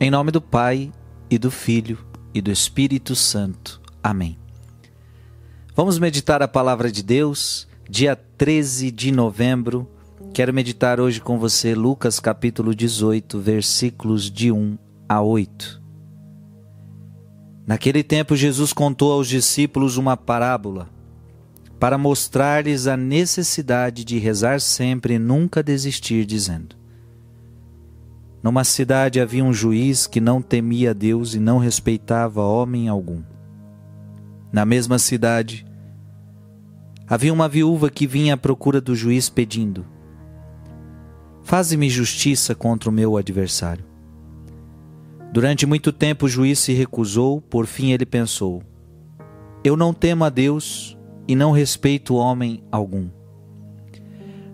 Em nome do Pai e do Filho e do Espírito Santo. Amém. Vamos meditar a palavra de Deus, dia 13 de novembro. Quero meditar hoje com você Lucas capítulo 18, versículos de 1 a 8. Naquele tempo, Jesus contou aos discípulos uma parábola para mostrar-lhes a necessidade de rezar sempre e nunca desistir, dizendo: numa cidade havia um juiz que não temia Deus e não respeitava homem algum. Na mesma cidade, havia uma viúva que vinha à procura do juiz pedindo: Faze-me justiça contra o meu adversário. Durante muito tempo o juiz se recusou, por fim ele pensou: Eu não temo a Deus e não respeito homem algum.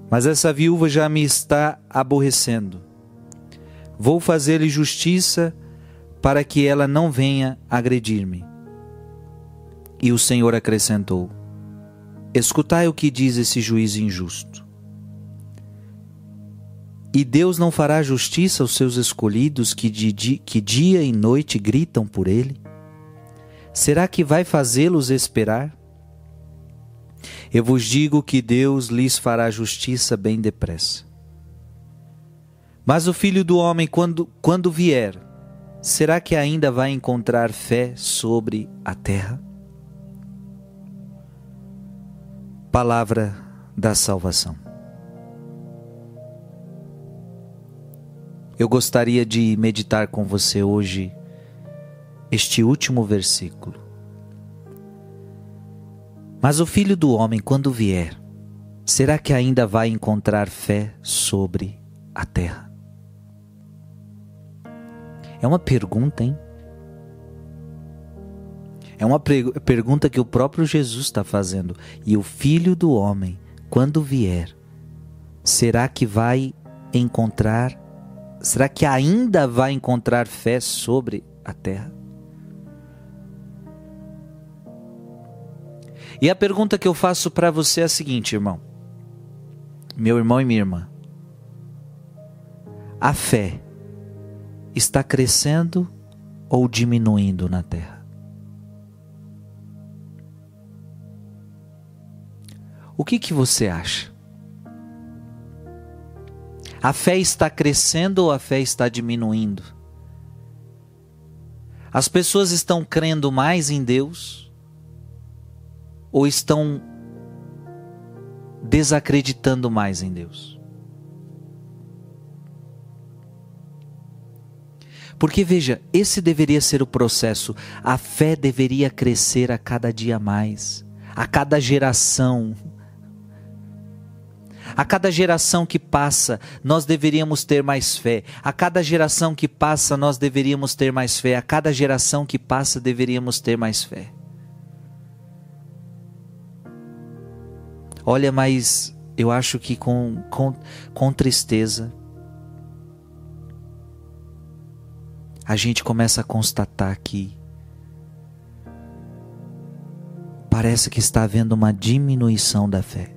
Mas essa viúva já me está aborrecendo. Vou fazer-lhe justiça para que ela não venha agredir-me. E o Senhor acrescentou: Escutai o que diz esse juiz injusto. E Deus não fará justiça aos seus escolhidos que, de, que dia e noite gritam por ele? Será que vai fazê-los esperar? Eu vos digo que Deus lhes fará justiça bem depressa. Mas o filho do homem, quando, quando vier, será que ainda vai encontrar fé sobre a terra? Palavra da salvação. Eu gostaria de meditar com você hoje este último versículo. Mas o filho do homem, quando vier, será que ainda vai encontrar fé sobre a terra? É uma pergunta, hein? É uma pergunta que o próprio Jesus está fazendo. E o filho do homem, quando vier, será que vai encontrar, será que ainda vai encontrar fé sobre a terra? E a pergunta que eu faço para você é a seguinte, irmão. Meu irmão e minha irmã. A fé está crescendo ou diminuindo na terra? O que, que você acha? A fé está crescendo ou a fé está diminuindo? As pessoas estão crendo mais em Deus ou estão desacreditando mais em Deus? Porque veja, esse deveria ser o processo. A fé deveria crescer a cada dia mais, a cada geração. A cada geração que passa, nós deveríamos ter mais fé. A cada geração que passa, nós deveríamos ter mais fé. A cada geração que passa, deveríamos ter mais fé. Olha, mas eu acho que com, com, com tristeza, a gente começa a constatar que parece que está havendo uma diminuição da fé.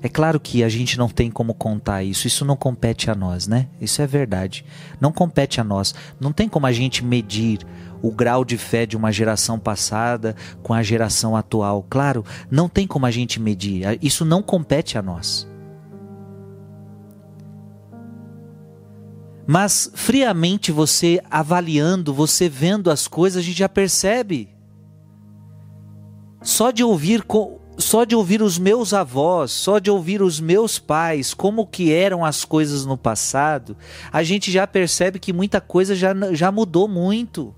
É claro que a gente não tem como contar isso, isso não compete a nós, né? Isso é verdade. Não compete a nós. Não tem como a gente medir o grau de fé de uma geração passada com a geração atual. Claro, não tem como a gente medir. Isso não compete a nós. Mas friamente você avaliando, você vendo as coisas, a gente já percebe. Só de ouvir só de ouvir os meus avós, só de ouvir os meus pais, como que eram as coisas no passado, a gente já percebe que muita coisa já, já mudou muito.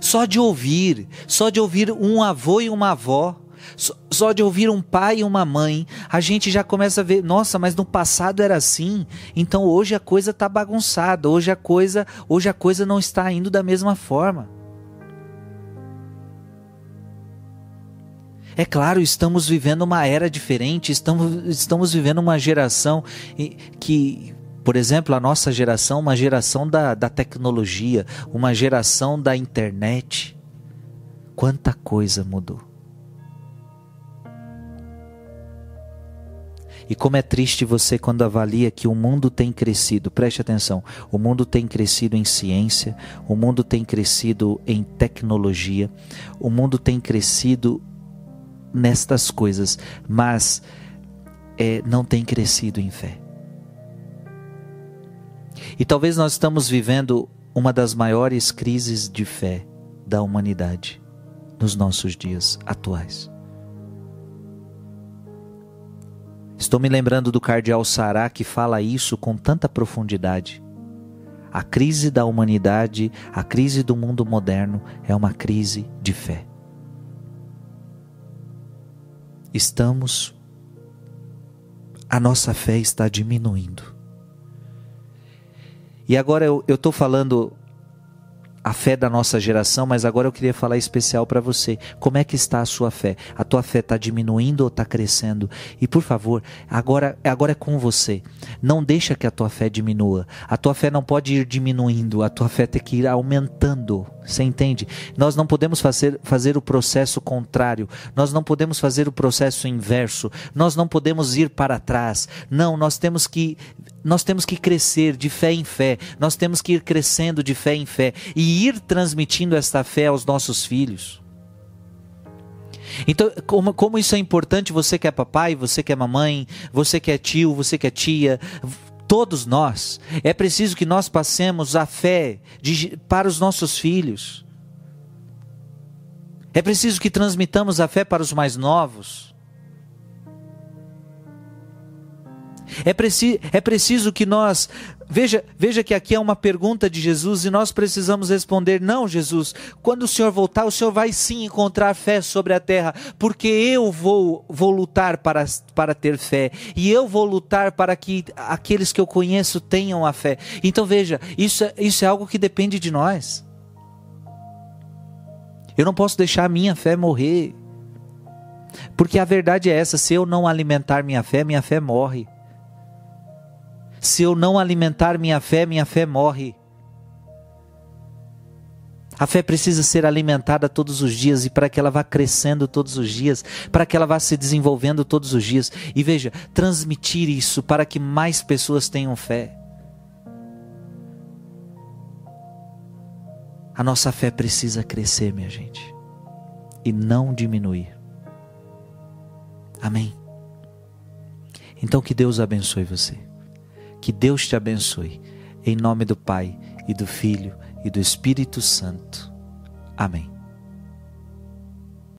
Só de ouvir, só de ouvir um avô e uma avó, só de ouvir um pai e uma mãe, a gente já começa a ver, nossa, mas no passado era assim, então hoje a coisa está bagunçada, hoje a coisa, hoje a coisa não está indo da mesma forma. É claro, estamos vivendo uma era diferente, estamos, estamos vivendo uma geração que, por exemplo, a nossa geração, uma geração da, da tecnologia, uma geração da internet. Quanta coisa mudou. E como é triste você quando avalia que o mundo tem crescido, preste atenção, o mundo tem crescido em ciência, o mundo tem crescido em tecnologia, o mundo tem crescido nestas coisas, mas é, não tem crescido em fé. E talvez nós estamos vivendo uma das maiores crises de fé da humanidade nos nossos dias atuais. Estou me lembrando do cardeal Sará que fala isso com tanta profundidade. A crise da humanidade, a crise do mundo moderno é uma crise de fé. Estamos a nossa fé está diminuindo. E agora eu estou falando a fé da nossa geração, mas agora eu queria falar especial para você. Como é que está a sua fé? A tua fé está diminuindo ou está crescendo? E por favor, agora, agora é com você. Não deixa que a tua fé diminua. A tua fé não pode ir diminuindo, a tua fé tem que ir aumentando. Você entende? Nós não podemos fazer, fazer o processo contrário, nós não podemos fazer o processo inverso, nós não podemos ir para trás. Não, nós temos que nós temos que crescer de fé em fé, nós temos que ir crescendo de fé em fé e ir transmitindo esta fé aos nossos filhos. Então, como, como isso é importante, você que é papai, você que é mamãe, você que é tio, você que é tia, todos nós, é preciso que nós passemos a fé de, para os nossos filhos. É preciso que transmitamos a fé para os mais novos. É, preci é preciso que nós. Veja, veja que aqui é uma pergunta de Jesus e nós precisamos responder: não, Jesus, quando o Senhor voltar, o Senhor vai sim encontrar fé sobre a terra, porque eu vou, vou lutar para, para ter fé e eu vou lutar para que aqueles que eu conheço tenham a fé. Então veja, isso, é, isso é algo que depende de nós. Eu não posso deixar a minha fé morrer. Porque a verdade é essa: se eu não alimentar minha fé, minha fé morre. Se eu não alimentar minha fé, minha fé morre. A fé precisa ser alimentada todos os dias e para que ela vá crescendo todos os dias, para que ela vá se desenvolvendo todos os dias. E veja, transmitir isso para que mais pessoas tenham fé. A nossa fé precisa crescer, minha gente, e não diminuir. Amém. Então que Deus abençoe você. Que Deus te abençoe. Em nome do Pai, e do Filho, e do Espírito Santo. Amém.